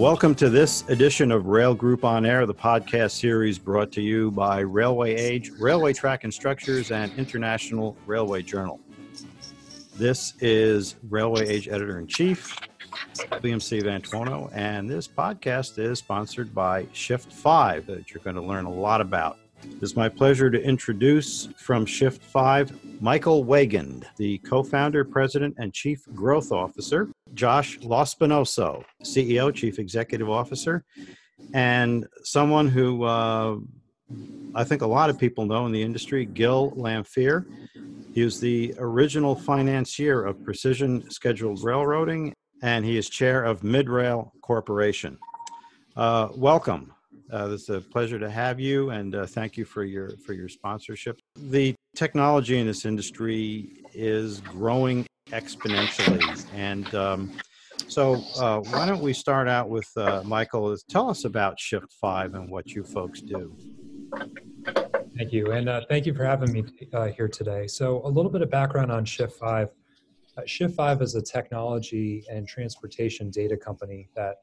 Welcome to this edition of Rail Group on Air, the podcast series brought to you by Railway Age, Railway Track and Structures, and International Railway Journal. This is Railway Age Editor in Chief, William C. Vantuono, and this podcast is sponsored by Shift 5 that you're going to learn a lot about. It's my pleasure to introduce from Shift 5 Michael Weigand, the co founder, president, and chief growth officer, Josh Lospinoso, CEO, chief executive officer, and someone who uh, I think a lot of people know in the industry, Gil Lamphere. He was the original financier of Precision Scheduled Railroading, and he is chair of Midrail Corporation. Uh, welcome. Uh, it's a pleasure to have you, and uh, thank you for your for your sponsorship. The technology in this industry is growing exponentially, and um, so uh, why don't we start out with uh, Michael? Tell us about Shift Five and what you folks do. Thank you, and uh, thank you for having me uh, here today. So, a little bit of background on Shift Five. Shift Five is a technology and transportation data company that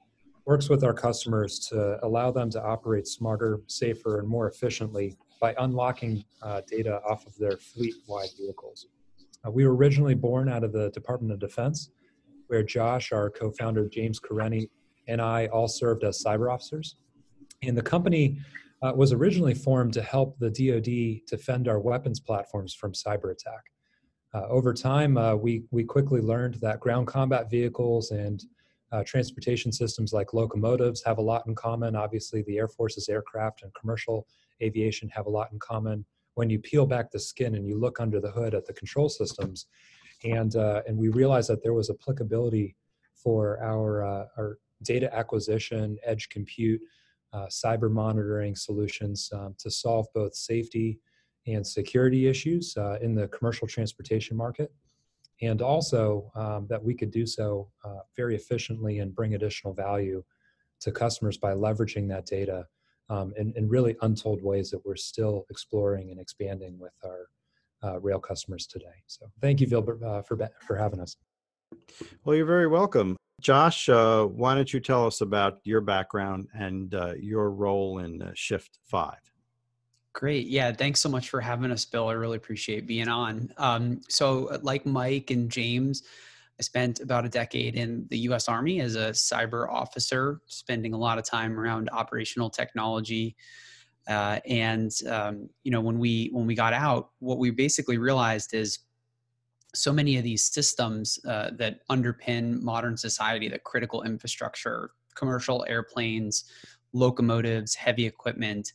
works with our customers to allow them to operate smarter, safer, and more efficiently by unlocking uh, data off of their fleet wide vehicles. Uh, we were originally born out of the Department of Defense, where Josh, our co founder, James Kareni, and I all served as cyber officers. And the company uh, was originally formed to help the DoD defend our weapons platforms from cyber attack. Uh, over time, uh, we, we quickly learned that ground combat vehicles and uh, transportation systems like locomotives have a lot in common. Obviously, the Air Force's aircraft and commercial aviation have a lot in common. When you peel back the skin and you look under the hood at the control systems, and uh, and we realized that there was applicability for our uh, our data acquisition, edge compute, uh, cyber monitoring solutions um, to solve both safety and security issues uh, in the commercial transportation market and also um, that we could do so uh, very efficiently and bring additional value to customers by leveraging that data um, in, in, really untold ways that we're still exploring and expanding with our uh, rail customers today. So thank you, Vilbert, uh, for, for having us. Well, you're very welcome. Josh, uh, why don't you tell us about your background and uh, your role in uh, Shift 5? Great. Yeah. Thanks so much for having us, Bill. I really appreciate being on. Um, so, uh, like Mike and James, I spent about a decade in the US Army as a cyber officer, spending a lot of time around operational technology. Uh, and um, you know when we when we got out what we basically realized is so many of these systems uh, that underpin modern society the critical infrastructure commercial airplanes locomotives heavy equipment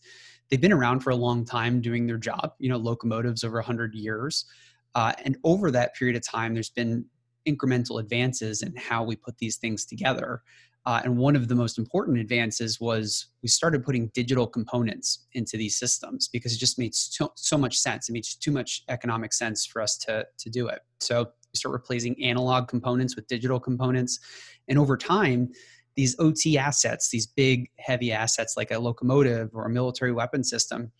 they've been around for a long time doing their job you know locomotives over 100 years uh, and over that period of time there's been incremental advances in how we put these things together uh, and one of the most important advances was we started putting digital components into these systems because it just made so, so much sense. It made too much economic sense for us to, to do it. So we start replacing analog components with digital components. And over time, these OT assets, these big, heavy assets like a locomotive or a military weapon system,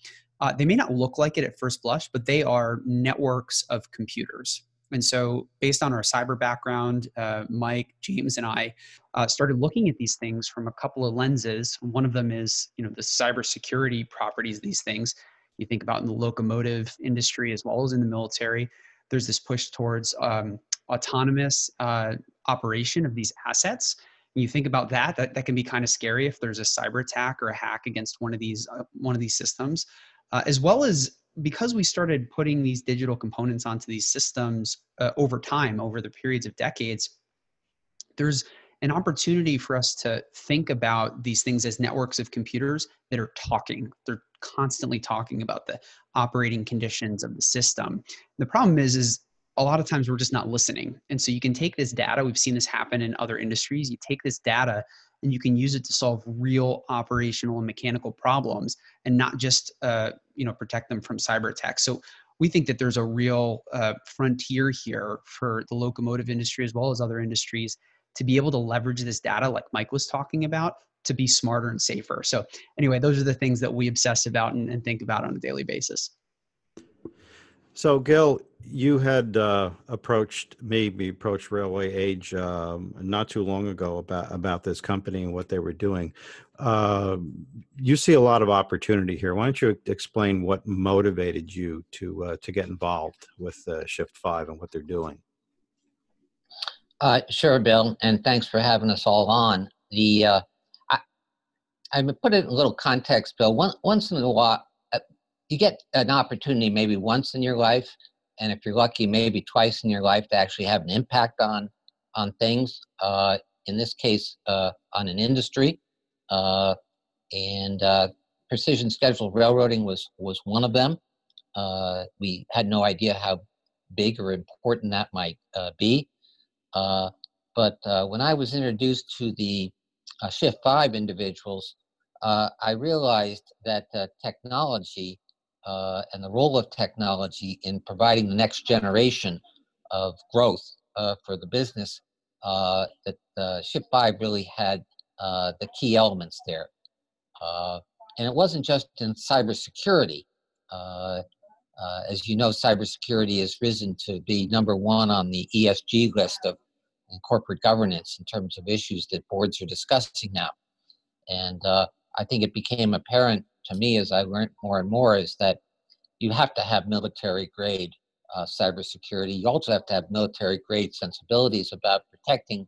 uh, they may not look like it at first blush, but they are networks of computers. And so, based on our cyber background, uh, Mike, James, and I uh, started looking at these things from a couple of lenses. One of them is, you know, the cybersecurity properties of these things. You think about in the locomotive industry as well as in the military. There's this push towards um, autonomous uh, operation of these assets you think about that, that that can be kind of scary if there's a cyber attack or a hack against one of these uh, one of these systems, uh, as well as because we started putting these digital components onto these systems uh, over time, over the periods of decades. There's an opportunity for us to think about these things as networks of computers that are talking. They're constantly talking about the operating conditions of the system. The problem is, is a lot of times we're just not listening. And so you can take this data, we've seen this happen in other industries. You take this data and you can use it to solve real operational and mechanical problems and not just uh, you know protect them from cyber attacks. So we think that there's a real uh, frontier here for the locomotive industry as well as other industries to be able to leverage this data like Mike was talking about to be smarter and safer. So anyway, those are the things that we obsess about and, and think about on a daily basis. So, Gil, you had uh, approached me, approached Railway Age um, not too long ago about about this company and what they were doing. Uh, you see a lot of opportunity here. Why don't you explain what motivated you to uh, to get involved with uh, Shift Five and what they're doing? Uh, sure, Bill, and thanks for having us all on. The uh, I, I put it in a little context, Bill. One, once in a while, you get an opportunity maybe once in your life and if you're lucky, maybe twice in your life to actually have an impact on on things. Uh, in this case, uh, on an industry, uh, and uh, precision scheduled railroading was was one of them. Uh, we had no idea how big or important that might uh, be, but when I was introduced to the Shift Five individuals, I realized that technology uh, and the role of technology in providing the next generation of growth uh, for the business, uh, that uh, 5 really had uh, the key elements there. Uh, and it wasn't just in cybersecurity. as you know, cybersecurity has risen to be number one on the ESG list of corporate governance in terms of issues that boards are discussing now. And I think it became apparent to me as I learned more and more is that you have to have military grade uh, cybersecurity. You also have to have military grade sensibilities about protecting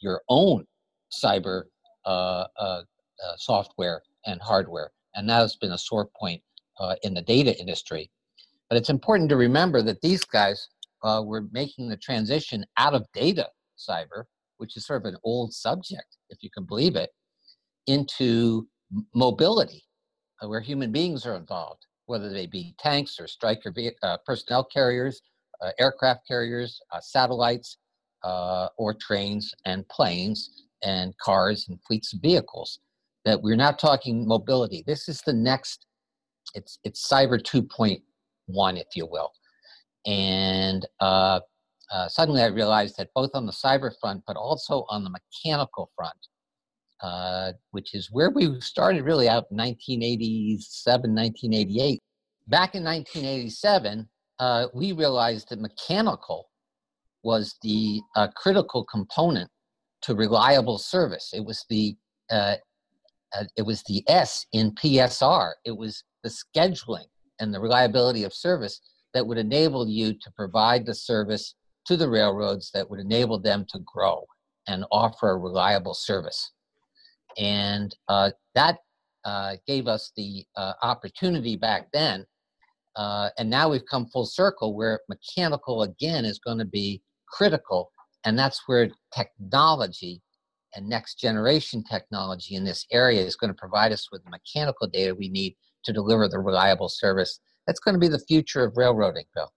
your own cyber uh, uh, uh software and hardware. And that has been a sore point uh, in the data industry. But it's important to remember that these guys uh, were making the transition out of data cyber, which is sort of an old subject, if you can believe it, into mobility where human beings are involved, whether they be tanks or Stryker uh, personnel carriers, uh, aircraft carriers, uh, satellites, uh, or trains and planes and cars and fleets of vehicles. That we're not talking mobility. This is the next. It's it's cyber 2.1, if you will, and uh, suddenly I realized that both on the cyber front, but also on the mechanical front, uh, which is where we started really out in 1987, 1988. Back in 1987, uh, we realized that mechanical was the uh, critical component to reliable service. It was the uh, uh, it was the S in PSR. It was the scheduling and the reliability of service that would enable you to provide the service to the railroads that would enable them to grow and offer a reliable service and uh, that uh, gave us the uh, opportunity back then. Uh, and now we've come full circle where mechanical again is going to be critical, and that's where technology and next generation technology in this area is going to provide us with the mechanical data we need to deliver the reliable service. That's going to be the future of railroading, Bill.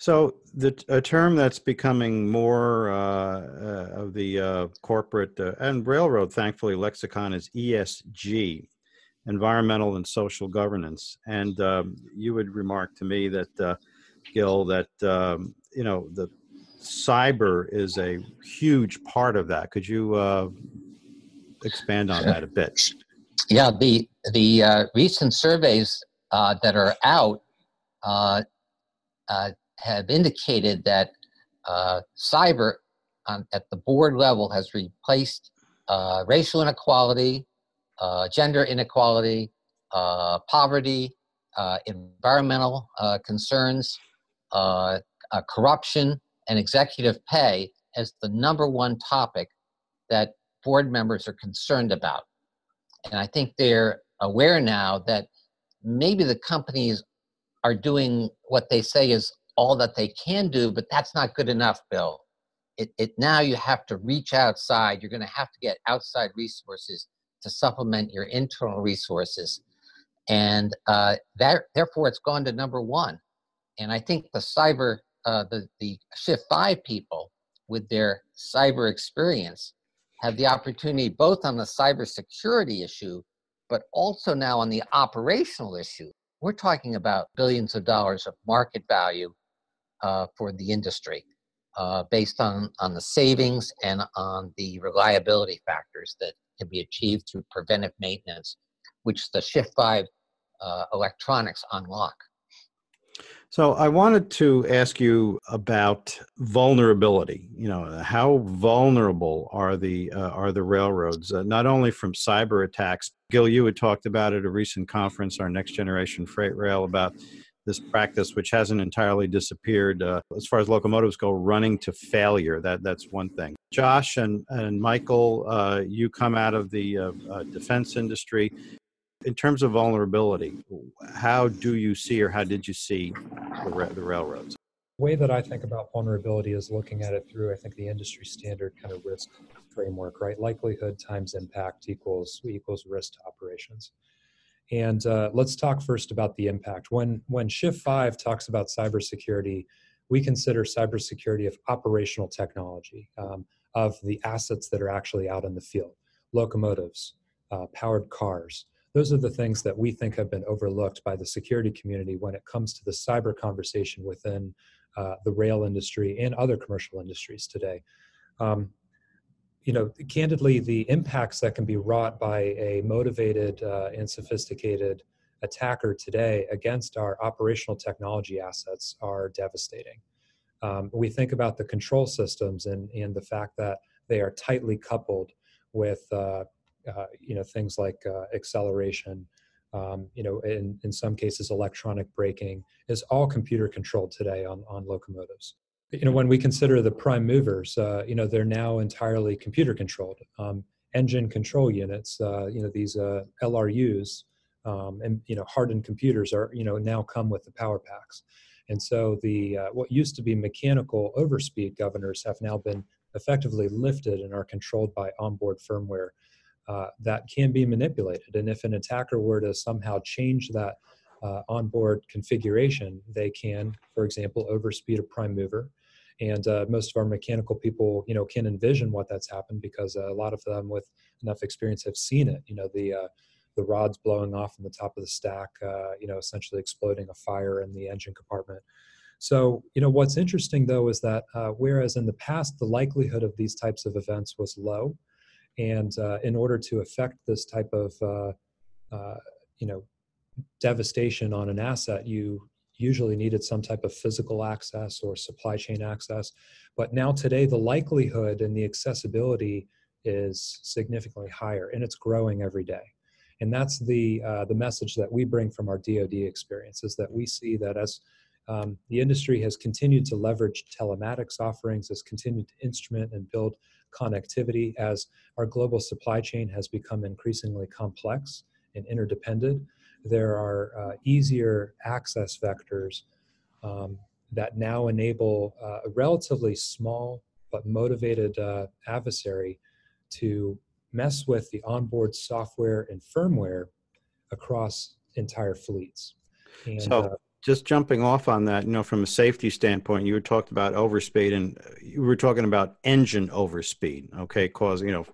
So the a term that's becoming more uh, uh, of the uh, corporate uh, and railroad, thankfully, lexicon is ESG, environmental and social governance. And um, you would remark to me that, uh, Gil, that um, you know the cyber is a huge part of that. Could you uh, expand on that a bit? Yeah, the the recent surveys that are out. Uh, have indicated that uh, cyber on, at the board level has replaced uh, racial inequality, uh, gender inequality, uh, poverty, uh, environmental uh, concerns, corruption, and executive pay as the number one topic that board members are concerned about. And I think they're aware now that maybe the companies are doing what they say is all that they can do, but that's not good enough, Bill. It, it now you have to reach outside. You're going to have to get outside resources to supplement your internal resources, and uh, that therefore it's gone to number one. And I think the cyber, uh, the the Shift Five people with their cyber experience have the opportunity both on the cybersecurity issue, but also now on the operational issue. We're talking about billions of dollars of market value uh, for the industry uh, based on, on the savings and on the reliability factors that can be achieved through preventive maintenance, which the Shift 5 uh, electronics unlock. So I wanted to ask you about vulnerability. You know, how vulnerable are the uh, are the railroads? Uh, not only from cyber attacks. Gil, you had talked about at a recent conference, our next generation freight rail, about this practice, which hasn't entirely disappeared uh, as far as locomotives go, running to failure. That that's one thing. Josh and and Michael, uh, you come out of the uh, uh, defense industry. In terms of vulnerability, how do you see or how did you see the, ra- the railroads? The way that I think about vulnerability is looking at it through, I think, the industry standard kind of risk framework, right? Likelihood times impact equals equals risk to operations. And uh, let's talk first about the impact. When when Shift Five talks about cybersecurity, we consider cybersecurity of operational technology, um, of the assets that are actually out in the field, locomotives, uh, powered cars, those are the things that we think have been overlooked by the security community when it comes to the cyber conversation within uh, the rail industry and other commercial industries today. Um, you know, candidly, the impacts that can be wrought by a motivated uh, and sophisticated attacker today against our operational technology assets are devastating. Um, we think about the control systems and, and the fact that they are tightly coupled with uh, uh, you know things like uh, acceleration um, you know in, in some cases electronic braking is all computer controlled today on, on locomotives you know when we consider the prime movers uh, you know they're now entirely computer controlled um, engine control units uh, you know these uh, lrus um, and you know hardened computers are you know now come with the power packs and so the uh, what used to be mechanical overspeed governors have now been effectively lifted and are controlled by onboard firmware uh, that can be manipulated. And if an attacker were to somehow change that uh, onboard configuration, they can, for example, overspeed a prime mover. And uh, most of our mechanical people, you know, can envision what that's happened because a lot of them with enough experience have seen it. You know, the uh, the rods blowing off in the top of the stack, uh, you know, essentially exploding a fire in the engine compartment. So, you know, what's interesting though is that whereas in the past the likelihood of these types of events was low, and uh, in order to affect this type of, uh, uh, you know, devastation on an asset, you usually needed some type of physical access or supply chain access. But now today, the likelihood and the accessibility is significantly higher, and it's growing every day. And that's the uh, the message that we bring from our DoD experience is that we see that as um, the industry has continued to leverage telematics offerings, has continued to instrument and build connectivity as our global supply chain has become increasingly complex and interdependent. There are uh, easier access vectors um, that now enable uh, a relatively small but motivated uh, adversary to mess with the onboard software and firmware across entire fleets. And, so, uh, just jumping off on that, you know, from a safety standpoint, you were talked about overspeed, and you were talking about engine overspeed, okay, causing you know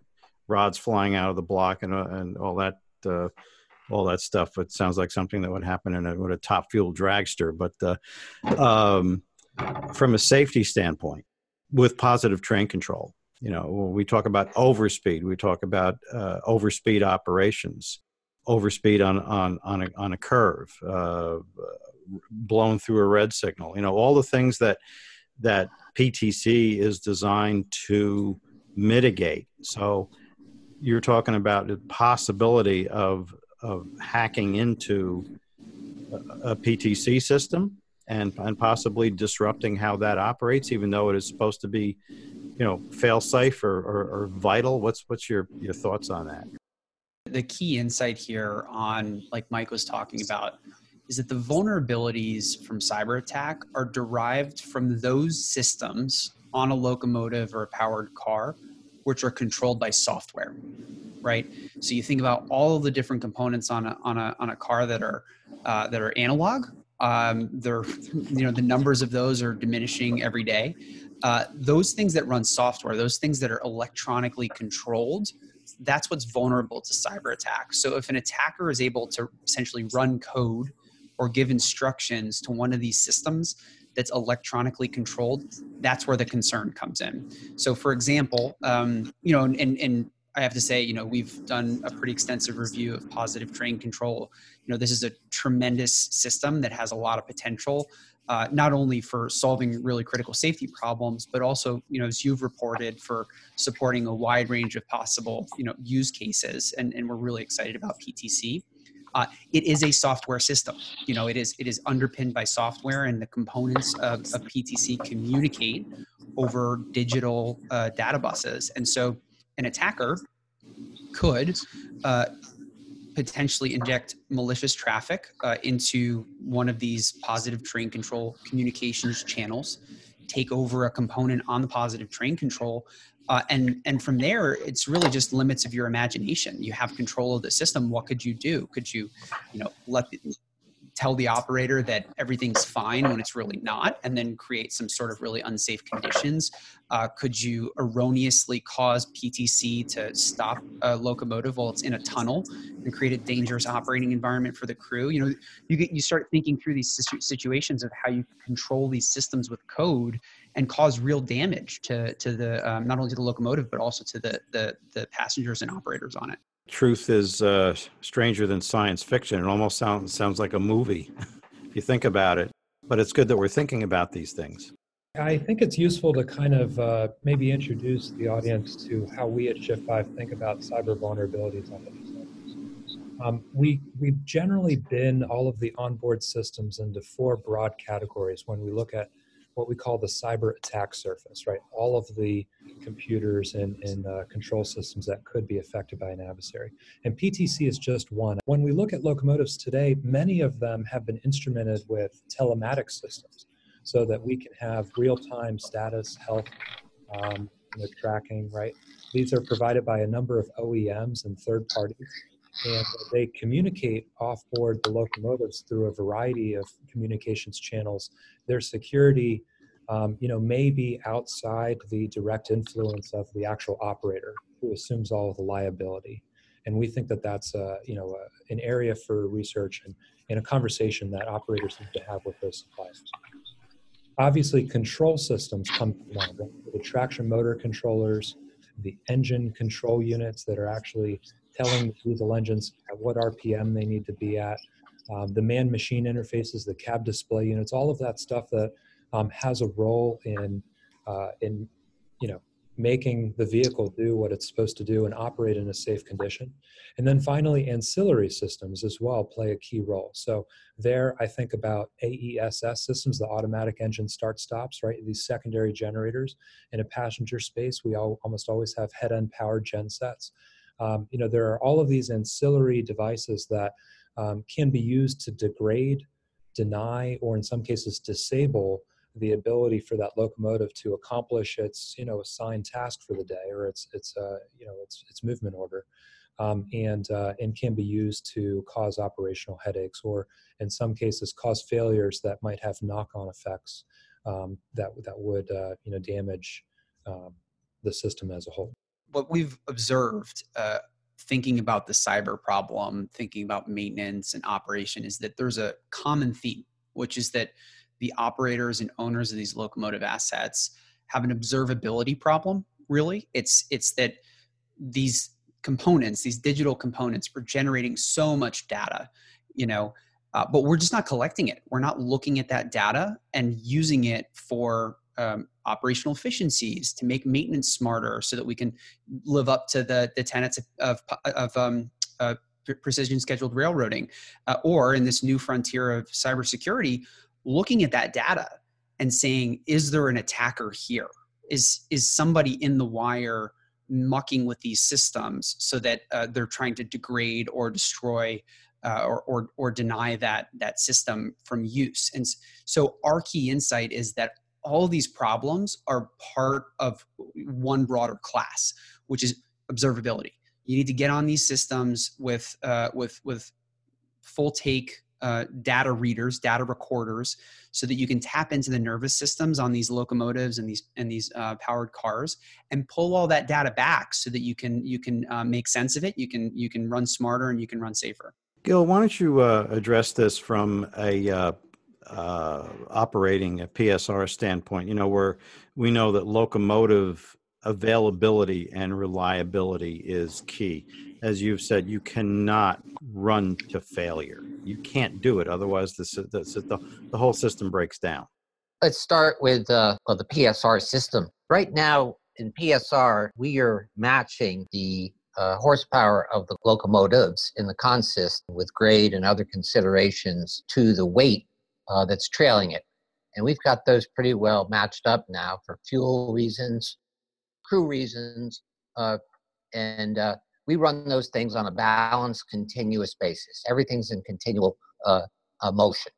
rods flying out of the block and uh, and all that uh, all that stuff. It sounds like something that would happen in a, a top fuel dragster, but uh, um, from a safety standpoint, with positive train control, you know, when we talk about overspeed, we talk about uh, overspeed operations overspeed on on on a, on a curve, uh, blown through a red signal. You know, all the things that that PTC is designed to mitigate. So you're talking about the possibility of of hacking into a, a PTC system and and possibly disrupting how that operates, even though it is supposed to be, you know, fail safe or, or, or vital. What's what's your your thoughts on that? The key insight here on, like Mike was talking about, is that the vulnerabilities from cyber attack are derived from those systems on a locomotive or a powered car which are controlled by software right? So you think about all of the different components on a on a on a car that are uh, that are analog. Um, they're you know the numbers of those are diminishing every day. Uh, those things that run software those things that are electronically controlled that's what's vulnerable to cyber attacks so if an attacker is able to essentially run code or give instructions to one of these systems that's electronically controlled, that's where the concern comes in. So, for example, um, you know, and, and I have to say, you know, we've done a pretty extensive review of positive train control. You know, this is a tremendous system that has a lot of potential. uh, not only for solving really critical safety problems, but also, you know, as you've reported, for supporting a wide range of possible, you know, use cases. And, and we're really excited about PTC. Uh, it is a software system. You know, it is it is underpinned by software, and the components of, of PTC communicate over digital uh, data buses. And so, an attacker could uh, potentially inject malicious traffic uh, into one of these positive train control communications channels, take over a component on the positive train control, uh, and and from there it's really just limits of your imagination. You have control of the system. What could you do? Could you, you know, let the, tell the operator that everything's fine when it's really not, and then create some sort of really unsafe conditions? Uh, could you erroneously cause PTC to stop a locomotive while it's in a tunnel and create a dangerous operating environment for the crew? You know, you get you start thinking through these situations of how you control these systems with code and cause real damage to to the um, not only to the locomotive but also to the the, the passengers and operators on it truth is uh, stranger than science fiction. It almost sounds sounds like a movie if you think about it. But it's good that we're thinking about these things. I think it's useful to kind of uh, maybe introduce the audience to how we at Shift Five think about cyber vulnerabilities on the um, we we've generally bin all of the onboard systems into four broad categories when we look at what we call the cyber attack surface, right? All of the computers and, and uh, control systems that could be affected by an adversary. And PTC is just one. When we look at locomotives today, many of them have been instrumented with telematics systems so that we can have real time status, health, um, tracking, right? These are provided by a number of OEMs and third parties and they communicate off board the locomotives through a variety of communications channels. Their security, um, you know, may be outside the direct influence of the actual operator who assumes all of the liability. And we think that that's, a, you know, a, an area for research and, a conversation that operators need to have with those suppliers. Obviously, control systems come mind, the traction motor controllers, the engine control units that are actually telling the diesel engines at what RPM they need to be at, um, the man machine interfaces, the cab display units, all of that stuff that um, has a role in, uh, in, you know, making the vehicle do what it's supposed to do and operate in a safe condition. And then finally, ancillary systems as well play a key role. So there, I think about AESS systems, the automatic engine start stops, right? These secondary generators in a passenger space. We all, almost always have head-end powered gen sets. Um, you know, there are all of these ancillary devices that um, can be used to degrade, deny, or in some cases disable the ability for that locomotive to accomplish its, you know, assigned task for the day or its, its, uh, you know, its, its movement order. Um, and uh, and can be used to cause operational headaches, or in some cases, cause failures that might have knock-on effects um, that that would uh, you know damage um, the system as a whole what we've observed uh, thinking about the cyber problem, thinking about maintenance and operation, is that there's a common theme, which is that the operators and owners of these locomotive assets have an observability problem. Really, it's it's that these components, these digital components, are generating so much data, you know, uh, but we're just not collecting it. We're not looking at that data and using it for um, operational efficiencies to make maintenance smarter so that we can live up to the, the tenets of, of um, uh, precision scheduled railroading. Uh, or in this new frontier of cybersecurity looking at that data and saying is there an attacker here? Is is somebody in the wire mucking with these systems so that uh, they're trying to degrade or destroy uh, or, or, or deny that that system from use? And so our key insight is that all these problems are part of one broader class, which is observability. You need to get on these systems with uh, with with full take uh, data readers, data recorders, so that you can tap into the nervous systems on these locomotives and these and these uh, powered cars, and pull all that data back, so that you can you can uh, make sense of it. You can you can run smarter and you can run safer. Gil, why don't you uh, address this from a uh, operating a PSR standpoint, you know, where we know that locomotive availability and reliability is key. As you've said, you cannot run to failure. you can't do it. Otherwise, the, the, the, the whole system breaks down. Let's start with uh, well, the PSR system. Right now in PSR, we are matching the uh, horsepower of the locomotives in the consist with grade and other considerations to the weight uh, that's trailing it. And we've got those pretty well matched up now for fuel reasons, crew reasons, uh, and uh, we run those things on a balanced, continuous basis. Everything's in continual uh, uh, motion.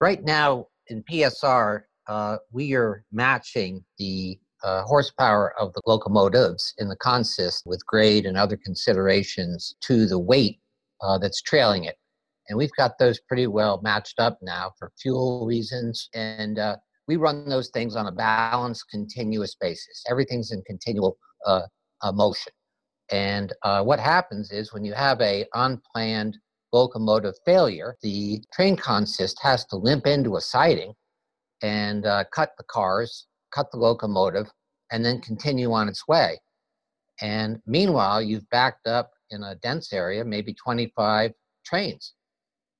Right now in PSR, uh, we are matching the horsepower of the locomotives in the consist with grade and other considerations to the weight that's trailing it. And we've got those pretty well matched up now for fuel reasons. And uh, we run those things on a balanced, continuous basis. Everything's in continual motion. And uh, what happens is when you have a unplanned locomotive failure, the train consist has to limp into a siding and uh, cut the cars, cut the locomotive, and then continue on its way. And meanwhile, you've backed up in a dense area, maybe 25 trains.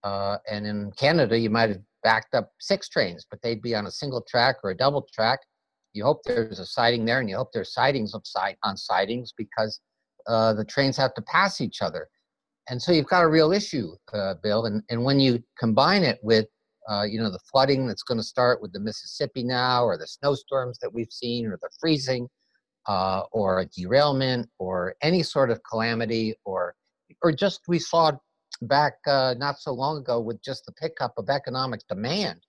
Uh, and in Canada, you might have backed up six trains, but they'd be on a single track or a double track. You hope there's a siding there, and you hope there's sidings on sidings because uh, the trains have to pass each other. And so you've got a real issue, uh, Bill. And, and when you combine it with, uh, you know, the flooding that's going to start with the Mississippi now, or the snowstorms that we've seen, or the freezing, uh, or a derailment, or any sort of calamity, or or just we saw back uh, not so long ago with just the pickup of economic demand,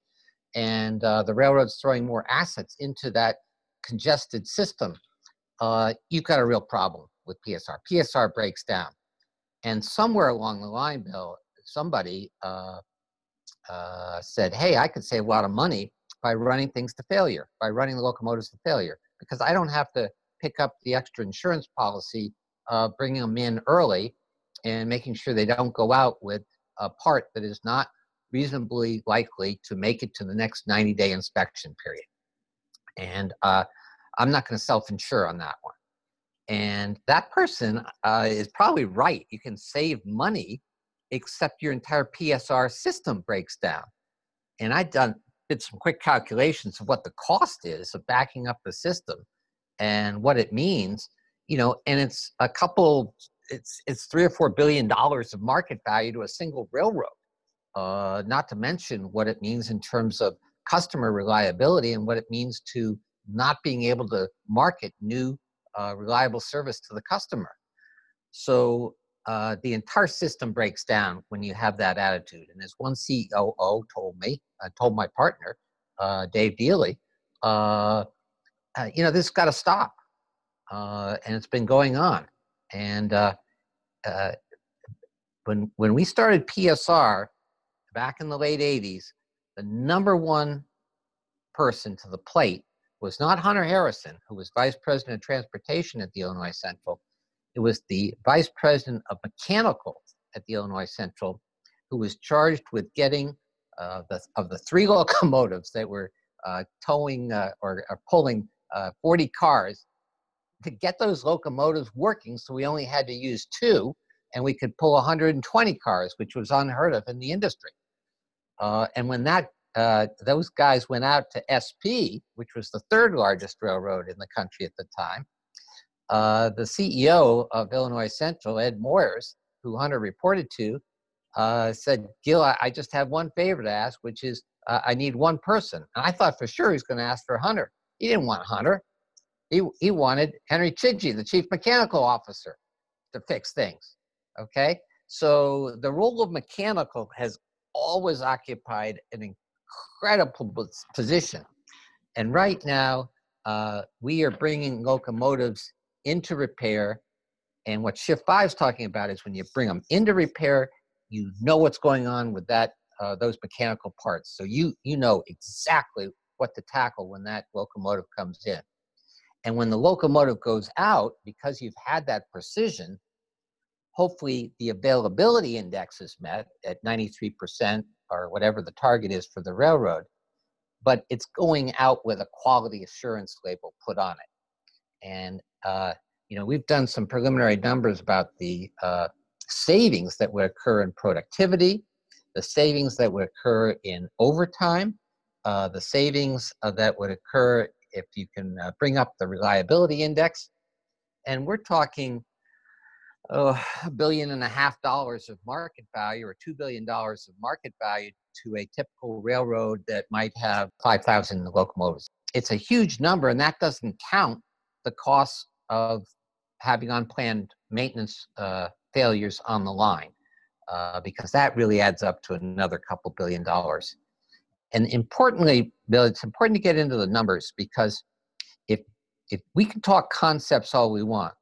and uh, the railroads throwing more assets into that congested system. you've got a real problem with PSR. PSR breaks down. And somewhere along the line, Bill, somebody uh, uh, said, hey, I could save a lot of money by running things to failure, by running the locomotives to failure, because I don't have to pick up the extra insurance policy, uh, bringing them in early and making sure they don't go out with a part that is not reasonably likely to make it to the next 90 day inspection period. And uh, I'm not going to self insure on that one. And that person uh, is probably right. You can save money, except your entire PSR system breaks down. And I done did some quick calculations of what the cost is of backing up the system and what it means. You know, and it's a couple. It's it's three or four billion dollars of market value to a single railroad. Uh, not to mention what it means in terms of customer reliability and what it means to not being able to market new uh, reliable service to the customer. So uh, the entire system breaks down when you have that attitude. And as one COO told me, I told my partner, uh, Dave Dealey, uh, uh, you know, this got to stop. Uh, and it's been going on. And when, when we started PSR back in the late 80s, the number one person to the plate was not Hunter Harrison, who was vice president of transportation at the Illinois Central. It was the vice president of mechanical at the Illinois Central, who was charged with getting uh, the, of the three locomotives that were uh, towing uh, or, or, pulling uh, 40 cars to get those locomotives working. So we only had to use two, and we could pull 120 cars, which was unheard of in the industry. Uh, and when that uh, those guys went out to SP, which was the third largest railroad in the country at the time. Uh, the CEO of Illinois Central, Ed Moyers, who Hunter reported to, uh, said, Gil, I, I, just have one favor to ask, which is uh, I need one person. And I thought for sure he was going to ask for Hunter. He didn't want Hunter. He, he wanted Henry Chidgey, the chief mechanical officer, to fix things. Okay? So the role of mechanical has always occupied an incredible position. And right now, uh, we are bringing locomotives into repair. And what Shift 5 is talking about is when you bring them into repair, you know what's going on with that uh, those mechanical parts. So you you know exactly what to tackle when that locomotive comes in. And when the locomotive goes out, because you've had that precision, hopefully the availability index is met at 93% or whatever the target is for the railroad, but it's going out with a quality assurance label put on it. And, uh, you know, we've done some preliminary numbers about the uh, savings that would occur in productivity the savings that would occur in overtime, uh, the savings uh, that would occur if you can uh, bring up the reliability index. And we're talking oh, a billion and a half dollars of market value or $2 billion of market value to a typical railroad that might have 5,000 locomotives. It's a huge number, and that doesn't count the costs of having unplanned maintenance uh, failures on the line, uh, because that really adds up to another couple billion dollars. And importantly, Bill, it's important to get into the numbers because if if we can talk concepts all we want,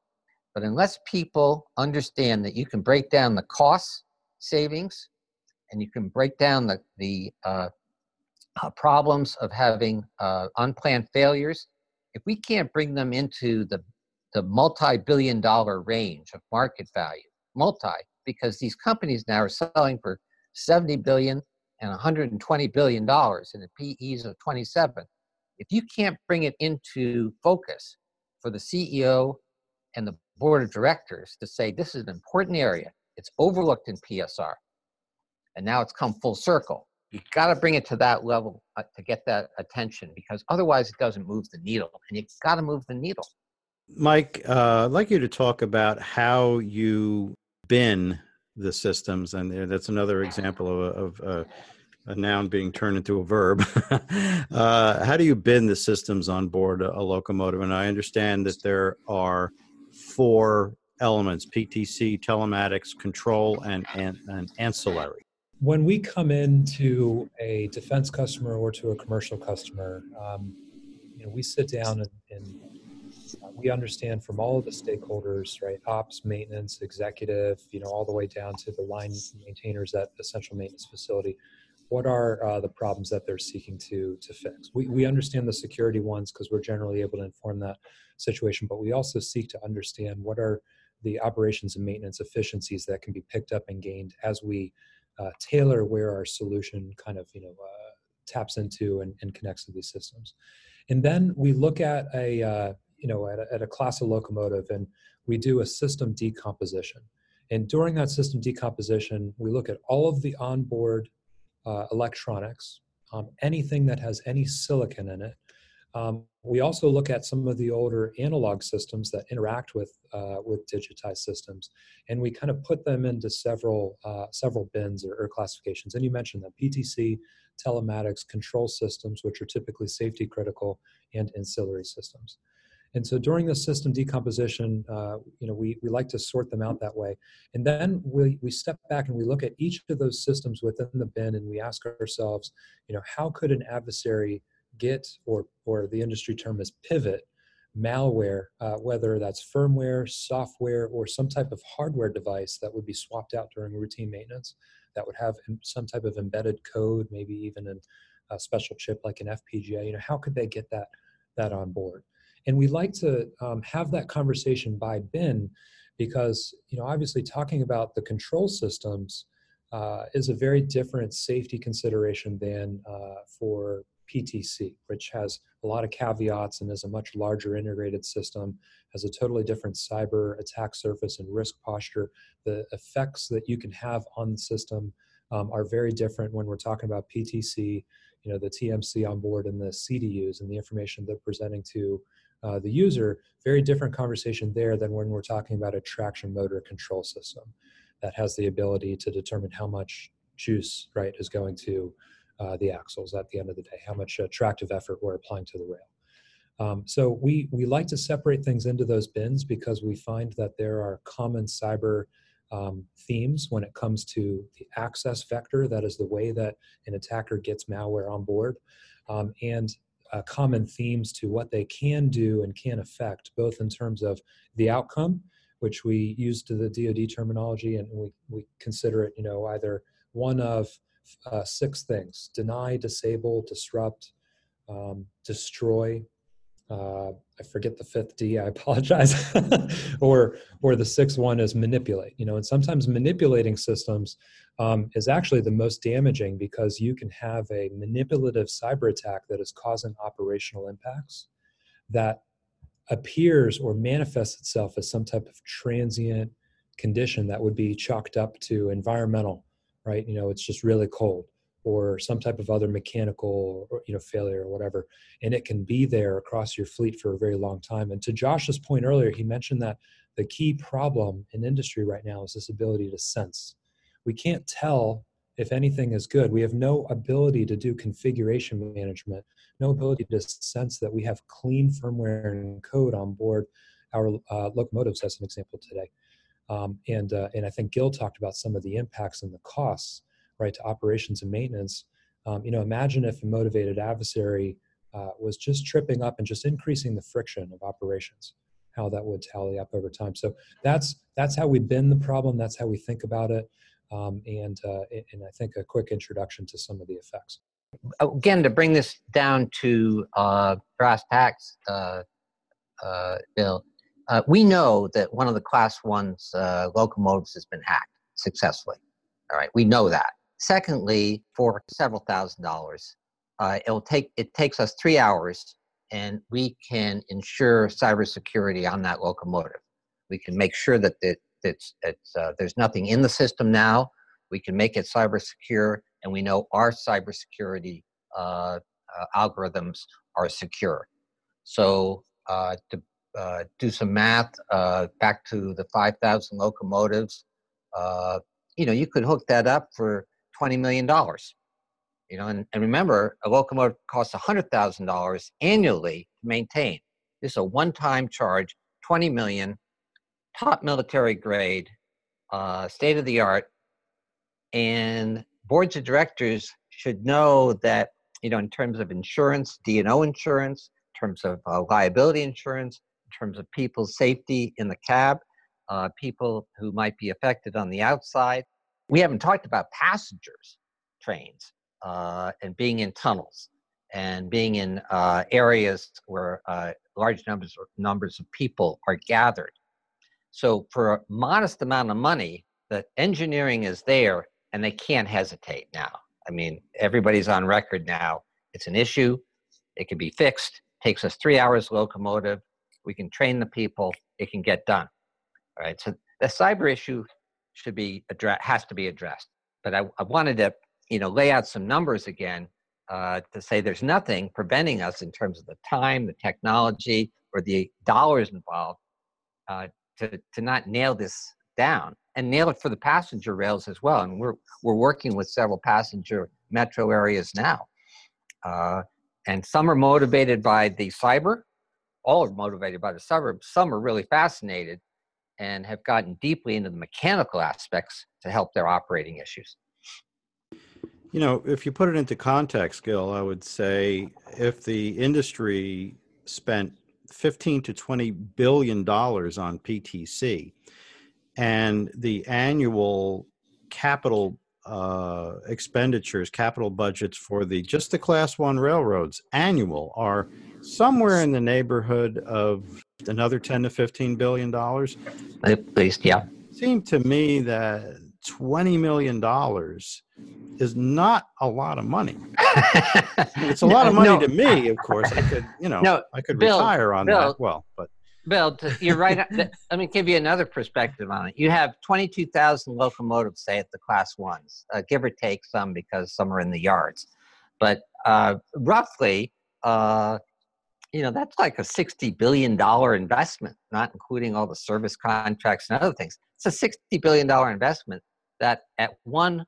but unless people understand that you can break down the cost savings and you can break down the, the uh, uh, problems of having uh, unplanned failures, if we can't bring them into the, the multi billion dollar range of market value, multi, because these companies now are selling for 70 billion and 120 billion dollars in the PEs of 27. If you can't bring it into focus for the CEO and the board of directors to say this is an important area, it's overlooked in PSR, and now it's come full circle. You've got to bring it to that level uh, to get that attention because otherwise it doesn't move the needle, and you've got to move the needle. Mike, uh, I'd like you to talk about how you bin the systems, and that's another example of, of uh, a noun being turned into a verb. uh, how do you bin the systems on board a, a, locomotive? And I understand that there are four elements: PTC, telematics, control, and, and, and ancillary. When we come into a defense customer or to a commercial customer, um, you know, we sit down and, and uh, we understand from all of the stakeholders, right? Ops, maintenance, executive, you know, all the way down to the line maintainers at essential maintenance facility what are uh, the problems that they're seeking to to fix we, we understand the security ones because we're generally able to inform that situation but we also seek to understand what are the operations and maintenance efficiencies that can be picked up and gained as we uh, tailor where our solution kind of you know uh, taps into and, and, connects to these systems and then we look at a uh, you know at a, at a class of locomotive and we do a system decomposition and during that system decomposition we look at all of the onboard uh, electronics, um, anything that has any silicon in it. Um, we also look at some of the older analog systems that interact with uh, with digitized systems, and we kind of put them into several uh, several bins or, or, classifications. And you mentioned that PTC, telematics, control systems, which are typically safety critical, and ancillary systems. And so during the system decomposition, uh, you know, we, we like to sort them out that way. And then we, we step back and we look at each of those systems within the bin and we ask ourselves, you know, how could an adversary get, or, or the industry term is pivot, malware, uh, whether that's firmware, software, or some type of hardware device that would be swapped out during routine maintenance that would have some type of embedded code, maybe even in a special chip like an FPGA, you know, how could they get that, that on board? And we like to um, have that conversation by bin because you know obviously talking about the control systems uh, is a very different safety consideration than uh, for PTC, which has a lot of caveats and is a much larger integrated system, has a totally different cyber attack surface and risk posture. The effects that you can have on the system um, are very different when we're talking about PTC, you know, the TMC on board and the CDUs and the information they're presenting to uh, the user, very different conversation there than when we're talking about a traction motor control system that has the ability to determine how much juice right is going to uh, the axles at the end of the day, how much uh, tractive effort we're applying to the rail. Um, so we we like to separate things into those bins because we find that there are common cyber um, themes when it comes to the access vector, that is the way that an attacker gets malware on board, um, and uh, common themes to what they can do and can affect, both in terms of the outcome, which we use to the DoD terminology, and we, we consider it, you know, either one of uh, six things: deny, disable, disrupt, um, destroy, uh, I forget the fifth D. I apologize. or or the sixth one is manipulate. You know, and sometimes manipulating systems um, is actually the most damaging because you can have a manipulative cyber attack that is causing operational impacts that appears or manifests itself as some type of transient condition that would be chalked up to environmental right? You know, it's just really cold or some type of other mechanical or, you know failure or whatever and it can be there across your fleet for a very long time. And to josh's point earlier he mentioned that the key problem in industry right now is this ability to sense. We can't tell if anything is good. We have no ability to do configuration management no ability to sense that we have clean firmware and code on board our uh, locomotives as an example today. Um, and uh, and i think gil talked about some of the impacts and the costs right to operations and maintenance um, you know imagine if a motivated adversary uh, was just tripping up and just increasing the friction of operations how that would tally up over time. So that's that's how we bend the problem that's how we think about it um, and uh, and i think a quick introduction to some of the effects. Again to bring this down to uh, brass tacks uh, uh, bill uh, we know that one of the class ones locomotives has been hacked successfully. All right we know that Secondly, for several thousand dollars, uh, it'll take it takes us three hours, and we can ensure cybersecurity on that locomotive. We can make sure that it, it's, it's uh, there's nothing in the system now. We can make it cyber secure, and we know our cybersecurity uh, uh algorithms are secure. So uh, to uh, do some math, back to the 5,000 locomotives, you know, you could hook that up for $20 million. You know, and, and remember, a locomotive costs $100,000 annually to maintain. This is a one-time charge, 20 million, top military grade, uh, state of the art, and boards of directors should know that you know in terms of insurance, D&O insurance, in terms of uh, liability insurance, in terms of people's safety in the cab, uh, people who might be affected on the outside, we haven't talked about passengers trains uh, and being in tunnels and being in uh, areas where uh, large numbers numbers of people are gathered. So for a modest amount of money, the engineering is there, and they can't hesitate now. I mean, everybody's on record now. It's an issue. It can be fixed. Takes us three hours locomotive. We can train the people. It can get done. All right. So the cyber issue should be addressed has to be addressed. But I, I, wanted to you know lay out some numbers again uh, to say there's nothing preventing us in terms of the time, the technology, or the dollars involved uh, to to not nail this down and nail it for the passenger rails as well. And we're we're working with several passenger metro areas now, uh, and some are motivated by the cyber. All are motivated by the cyber. Some are really fascinated and have gotten deeply into the mechanical aspects to help their operating issues. You know, if you put it into context, Gil, I would say if the industry spent 15 to 20 billion dollars on PTC and the annual capital uh, expenditures, capital budgets for the just the class one railroads annual are somewhere in the neighborhood of another 10 to 15 billion dollars at least yeah seemed to me that 20 million dollars is not a lot of money it's a lot of money no, to me of course i could you know no, i could Bill, retire on Bill, that well but Bill, you're right. Let me give you another perspective on it. You have 22,000 locomotives, say, at the class ones, uh, give or take some because some are in the yards. But uh, roughly, uh, you know, that's like a $60 billion investment, not including all the service contracts and other things. It's a $60 billion investment that at one,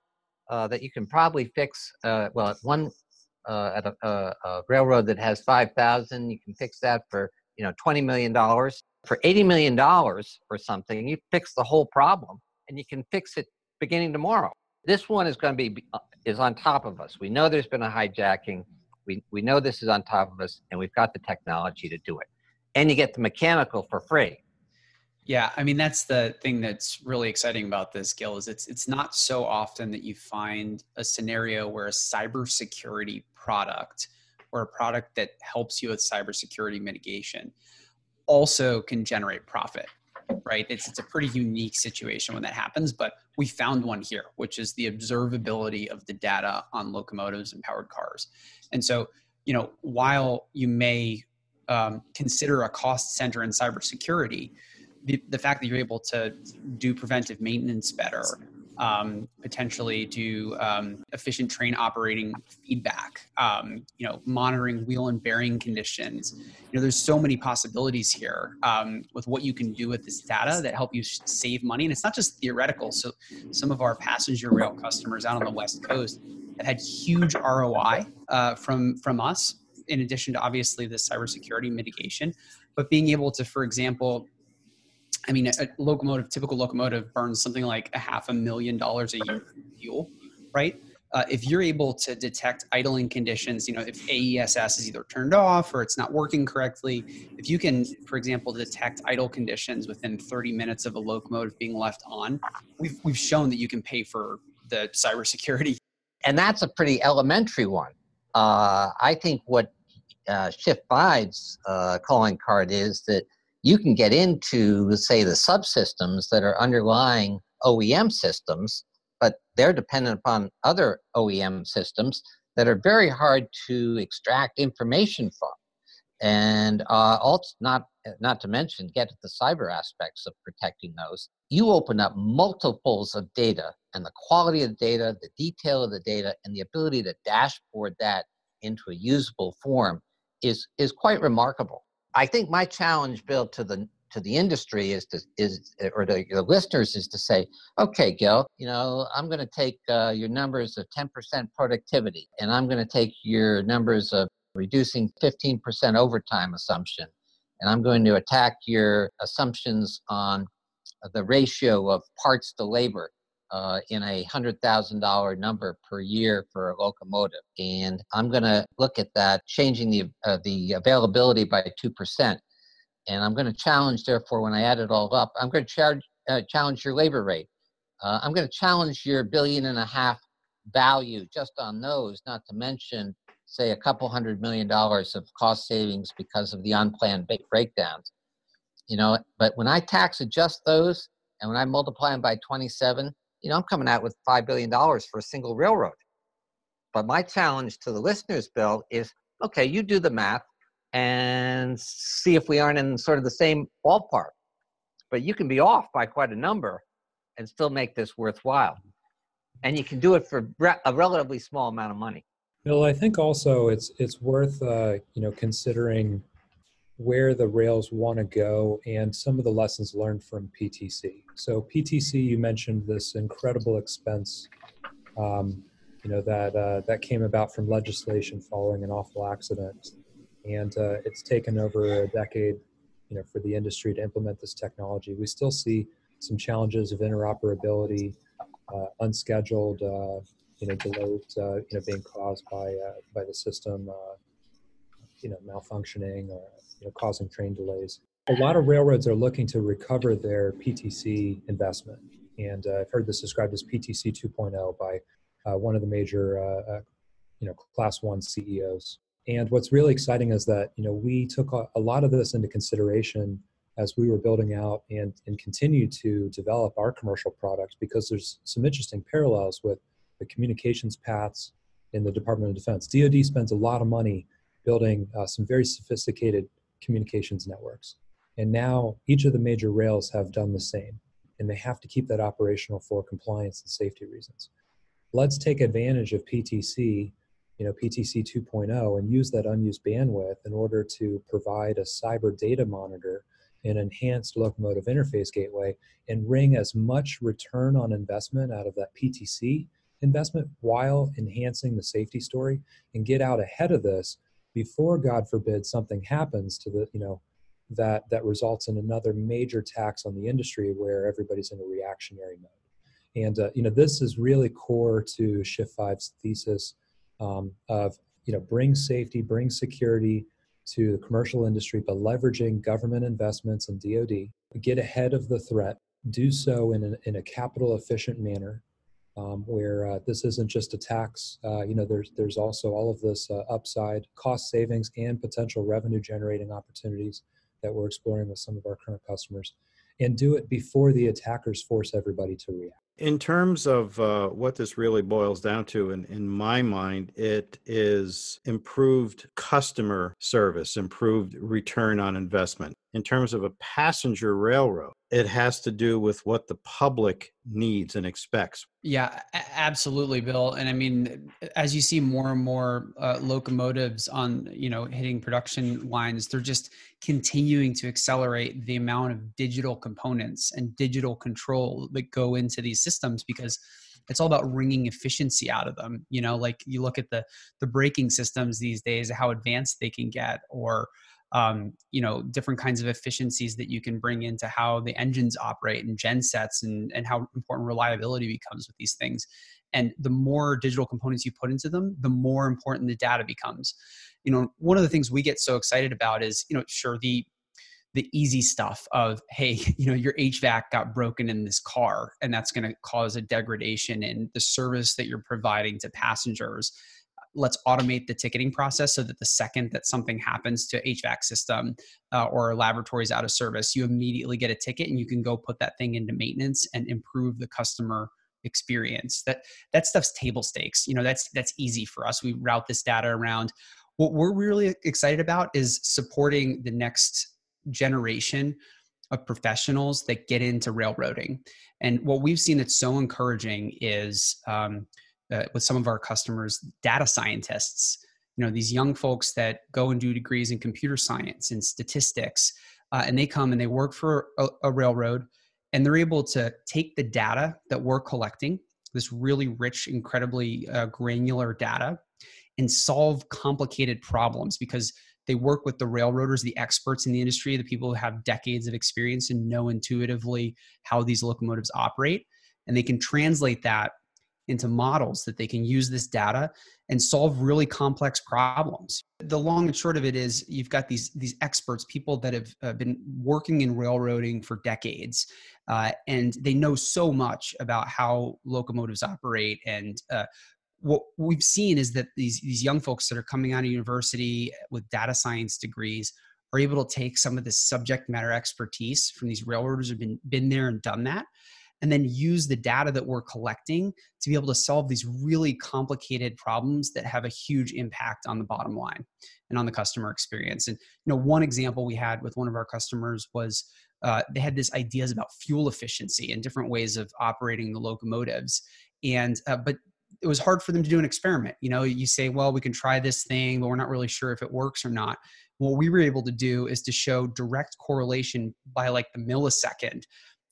uh, that you can probably fix, uh, well, at one, uh, at a, a, a, railroad that has 5,000, you can fix that for, you know, $20 million. For $80 million or something, you fix the whole problem and you can fix it beginning tomorrow. This one is going to be, uh, is on top of us. We know there's been a hijacking we, we know this is on top of us and we've got the technology to do it. And you get the mechanical for free. Yeah, I mean that's the thing that's really exciting about this, Gil, is it's it's not so often that you find a scenario where a cybersecurity product or a product that helps you with cybersecurity mitigation also can generate profit right? It's, it's a pretty unique situation when that happens, but we found one here, which is the observability of the data on locomotives and powered cars. And so, you know, while you may um, consider a cost center in cybersecurity, the, the fact that you're able to do preventive maintenance better, um, potentially do um, efficient train operating feedback, um, you know, monitoring wheel and bearing conditions. You know, there's so many possibilities here um, with what you can do with this data that help you save money. And it's not just theoretical. So some of our passenger rail customers out on the West Coast have had huge ROI uh, from from us. In addition to obviously the cybersecurity mitigation, but being able to, for example, I mean, a locomotive, typical locomotive burns something like a half a million dollars a year fuel, right? Uh, if you're able to detect idling conditions, you know, if AESS is either turned off or it's not working correctly, if you can, for example, detect idle conditions within 30 minutes of a locomotive being left on, we've, we've shown that you can pay for the cybersecurity. And that's a pretty elementary one. Uh, I think what uh, Shift 5's uh, calling card is that you can get into, say, the subsystems that are underlying OEM systems, but they're dependent upon other OEM systems that are very hard to extract information from. And uh, also, not not to mention, get at the cyber aspects of protecting those. You open up multiples of data, and the quality of the data, the detail of the data, and the ability to dashboard that into a usable form is is quite remarkable. I think my challenge, Bill, to the to the industry is to is or to the listeners is to say, okay, Gil, you know, I'm going to take uh, your numbers of 10% productivity, and I'm going to take your numbers of reducing 15% overtime assumption, and I'm going to attack your assumptions on the ratio of parts to labor uh, in a hundred thousand dollar number per year for a locomotive, and I'm going to look at that, changing the uh, the availability by two percent, and I'm going to challenge. Therefore, when I add it all up, I'm going to charge uh, challenge your labor rate. Uh, I'm going to challenge your billion and a half value just on those, not to mention, say, a couple hundred million dollars of cost savings because of the unplanned breakdowns. You know, but when I tax adjust those and when I multiply them by 27, you know, I'm coming out with $5 billion for a single railroad. But my challenge to the listeners, Bill, is okay, you do the math and see if we aren't in sort of the same ballpark. But you can be off by quite a number and still make this worthwhile. And you can do it for a relatively small amount of money. Bill, I think also it's it's worth uh, you know considering where the rails want to go and some of the lessons learned from PTC. So PTC, you mentioned this incredible expense, um, you know that uh, that came about from legislation following an awful accident, and uh, it's taken over a decade, you know, for the industry to implement this technology. We still see some challenges of interoperability, uh, unscheduled, uh, you know, delays, uh, you know, being caused by uh, by the system, you know, malfunctioning or you know, causing train delays. A lot of railroads are looking to recover their PTC investment, and uh, I've heard this described as PTC 2.0 by uh, one of the major, uh, uh, you know, Class One CEOs. And what's really exciting is that you know we took a, a lot of this into consideration as we were building out and, and continue to develop our commercial products because there's some interesting parallels with the communications paths in the Department of Defense. DoD spends a lot of money building uh, some very sophisticated communications networks. And now each of the major rails have done the same, and they have to keep that operational for compliance and safety reasons. Let's take advantage of PTC, you know, PTC 2.0, and use that unused bandwidth in order to provide a cyber data monitor an enhanced locomotive interface gateway and wring as much return on investment out of that PTC investment while enhancing the safety story and get out ahead of this before god forbid something happens to the you know that that results in another major tax on the industry where everybody's in a reactionary mode. And uh, you know this is really core to shift five's thesis um, of you know bring safety bring security to the commercial industry but leveraging government investments and dod get ahead of the threat. Do so in a, in a capital efficient manner um, where uh, this isn't just a tax. Uh, you know, there's there's also all of this uh, upside, cost savings, and potential revenue generating opportunities that we're exploring with some of our current customers, and do it before the attackers force everybody to react. In terms of uh, what this really boils down to, in, in my mind, it is improved customer service, improved return on investment. In terms of a passenger railroad, it has to do with what the public needs and expects. Yeah, absolutely, Bill. And I mean, as you see more and more uh, locomotives on, you know, hitting production lines, they're just continuing to accelerate the amount of digital components and digital control that go into these systems because it's all about wringing efficiency out of them. You know, like you look at the the braking systems these days, how advanced they can get, or um, you know different kinds of efficiencies that you can bring into how the engines operate and gensets and, and how important reliability becomes with these things. And the more digital components you put into them the more important the data becomes. You know one of the things we get so excited about is you know sure the the easy stuff of hey you know your hvac got broken in this car and that's going to cause a degradation in the service that you're providing to passengers let's automate the ticketing process so that the second that something happens to HVAC system uh, or laboratories out of service, you immediately get a ticket and you can go put that thing into maintenance and improve the customer experience. That that stuff's table stakes. You know, that's that's easy for us. We route this data around. What we're really excited about is supporting the next generation of professionals that get into railroading. And what we've seen that's so encouraging is um, uh, with some of our customers data scientists you know these young folks that go and do degrees in computer science and statistics uh, and they come and they work for a, a railroad and they're able to take the data that we're collecting this really rich incredibly uh, granular data and solve complicated problems because they work with the railroaders the experts in the industry the people who have decades of experience and know intuitively how these locomotives operate and they can translate that into models that they can use this data and solve really complex problems. The long and short of it is you've got these these experts, people that have uh, been working in railroading for decades, uh, and they know so much about how locomotives operate. And uh, what we've seen is that these these young folks that are coming out of university with data science degrees are able to take some of the subject matter expertise from these railroaders who've been been there and done that and then use the data that we're collecting to be able to solve these really complicated problems that have a huge impact on the bottom line and on the customer experience. And you know, one example we had with one of our customers was uh, they had this ideas about fuel efficiency and different ways of operating the locomotives, and uh, but it was hard for them to do an experiment. You know, you say, well, we can try this thing, but we're not really sure if it works or not. What we were able to do is to show direct correlation by like the millisecond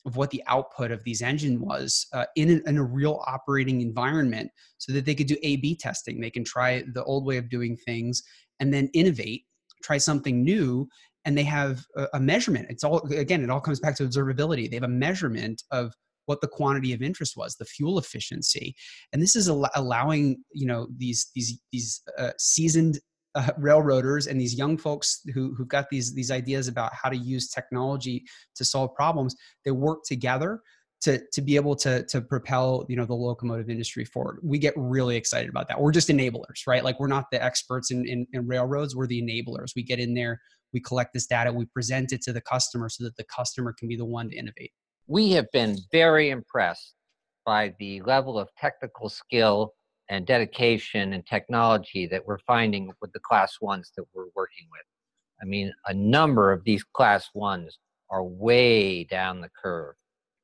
of what the output of these engine was uh, in, a, in a real operating environment so that they could do a b testing. They can try the old way of doing things and then innovate try something new and they have a, a measurement. It's all again it all comes back to observability. They have a measurement of what the quantity of interest was the fuel efficiency. And this is al- allowing you know these these these uh, seasoned uh, railroaders and these young folks who who've got these these ideas about how to use technology to solve problems they work together to to be able to to propel you know the locomotive industry forward. We get really excited about that. We're just enablers right? Like we're not the experts in, in, in railroads. We're the enablers. We get in there we collect this data we present it to the customer so that the customer can be the one to innovate. We have been very impressed by the level of technical skill and dedication and technology that we're finding with the class ones that we're working with. I mean, a number of these class ones are way down the curve.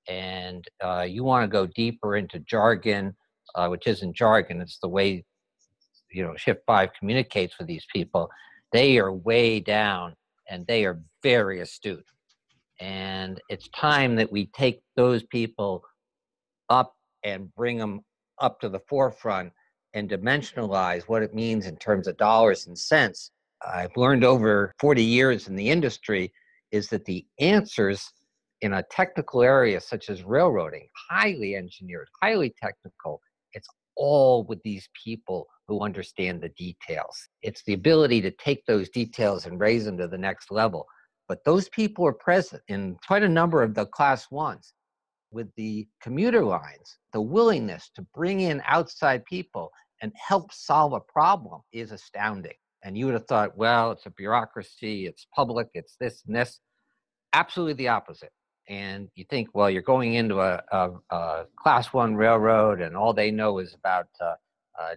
And uh, you want to go deeper into jargon, uh, which isn't jargon, it's the way, you know, Shift 5 communicates with these people. They are way down and they are very astute. And it's time that we take those people up and bring them up to the forefront and dimensionalize what it means in terms of dollars and cents, I've learned over 40 years in the industry is that the answers in a technical area such as railroading, highly engineered, highly technical, it's all with these people who understand the details. It's the ability to take those details and raise them to the next level. But those people are present in quite a number of the class ones with the commuter lines, the willingness to bring in outside people and help solve a problem is astounding. And you would have thought, well, it's a bureaucracy, it's public, it's this and this. Absolutely the opposite. And you think, well, you're going into a, a, a class one railroad and all they know is about uh, uh,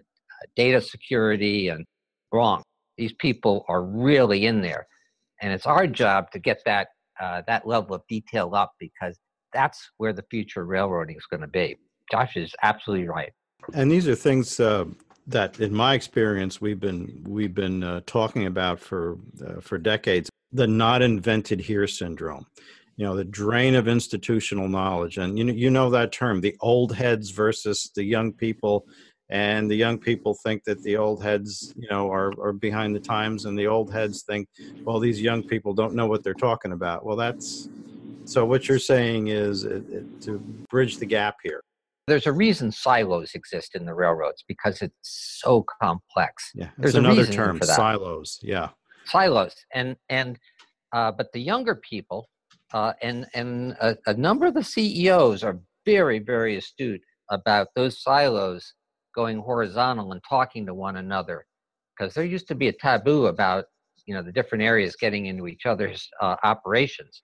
data security and wrong. These people are really in there. and it's our job to get that uh, that level of detail up because that's where the future railroading is going to be. Josh is absolutely right. And these are things uh, that, in my experience, we've been we've been uh, talking about for uh, for decades. The not invented here syndrome. You know, the drain of institutional knowledge, and you know, you know that term, the old heads versus the young people. And the young people think that the old heads, you know, are, are behind the times, and the old heads think, well, these young people don't know what they're talking about. Well, that's so. What you're saying is it, it, to bridge the gap here there's a reason silos exist in the railroads because it's so complex. Yeah, there's another term, silos. Yeah, silos, and and uh, but the younger people uh, and and a, a number of the CEOs are very very astute about those silos going horizontal and talking to one another because there used to be a taboo about you know the different areas getting into each other's uh, operations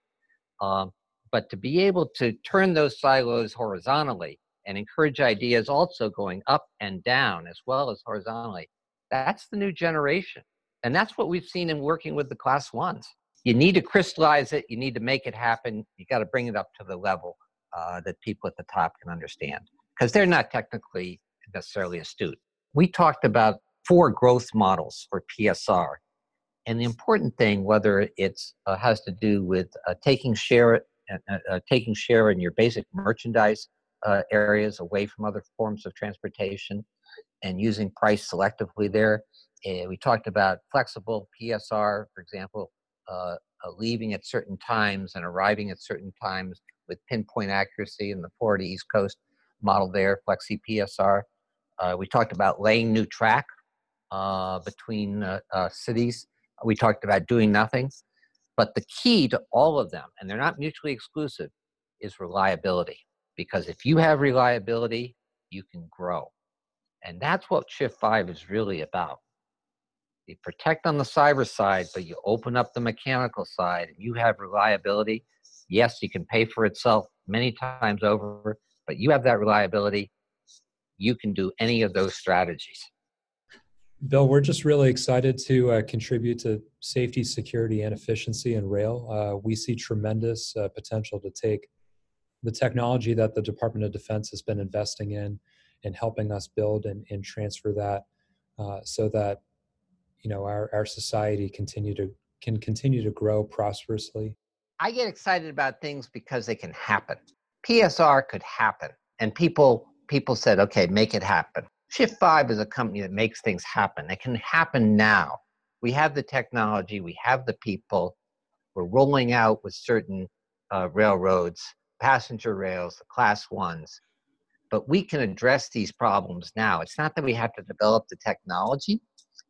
um, but to be able to turn those silos horizontally and encourage ideas also going up and down as well as horizontally. That's the new generation. And that's what we've seen in working with the class ones. You need to crystallize it, you need to make it happen, you got to bring it up to the level uh, that people at the top can understand because they're not technically necessarily astute. We talked about four growth models for PSR. And the important thing, whether it uh, has to do with uh, taking share, uh, uh, taking share in your basic merchandise uh, areas away from other forms of transportation and using price selectively there. Uh, we talked about flexible PSR, for example, uh, uh, leaving at certain times and arriving at certain times with pinpoint accuracy in the Florida East Coast model there, Flexi PSR. Uh, we talked about laying new track uh, between cities. We talked about doing nothing. But the key to all of them, and they're not mutually exclusive, is reliability because if you have reliability, you can grow. And that's what Shift 5 is really about. You protect on the cyber side, but you open up the mechanical side and you have reliability. Yes, you can pay for itself many times over, but you have that reliability. You can do any of those strategies. Bill, we're just really excited to uh, contribute to safety, security, and efficiency in rail. Uh, we see tremendous uh, potential to take the technology that the Department of Defense has been investing in and helping us build and, and transfer that uh, so that you know our, our society continue to can continue to grow prosperously. I get excited about things because they can happen. PSR could happen, and people people said, "Okay, make it happen." Shift Five is a company that makes things happen. It can happen now. We have the technology, we have the people. We're rolling out with certain uh, railroads passenger rails, the class ones. But we can address these problems now. It's not that we have to develop the technology,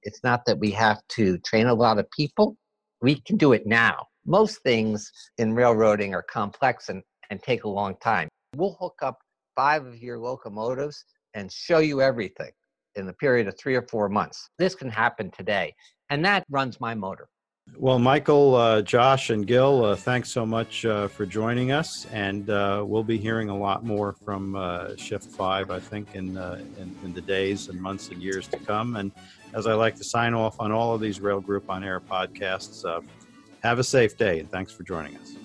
it's not that we have to train a lot of people. We can do it now. Most things in railroading are complex and, and take a long time. We'll hook up five of your locomotives and show you everything in the period of three or four months. This can happen today. And that runs my motor. Well, Michael, uh, Josh, and Gil, uh, thanks so much uh, for joining us. And uh, we'll be hearing a lot more from uh, Shift 5, I think, in, uh, in, in, the days and months and years to come. And as I like to sign off on all of these Rail Group on Air podcasts, have a safe day and thanks for joining us.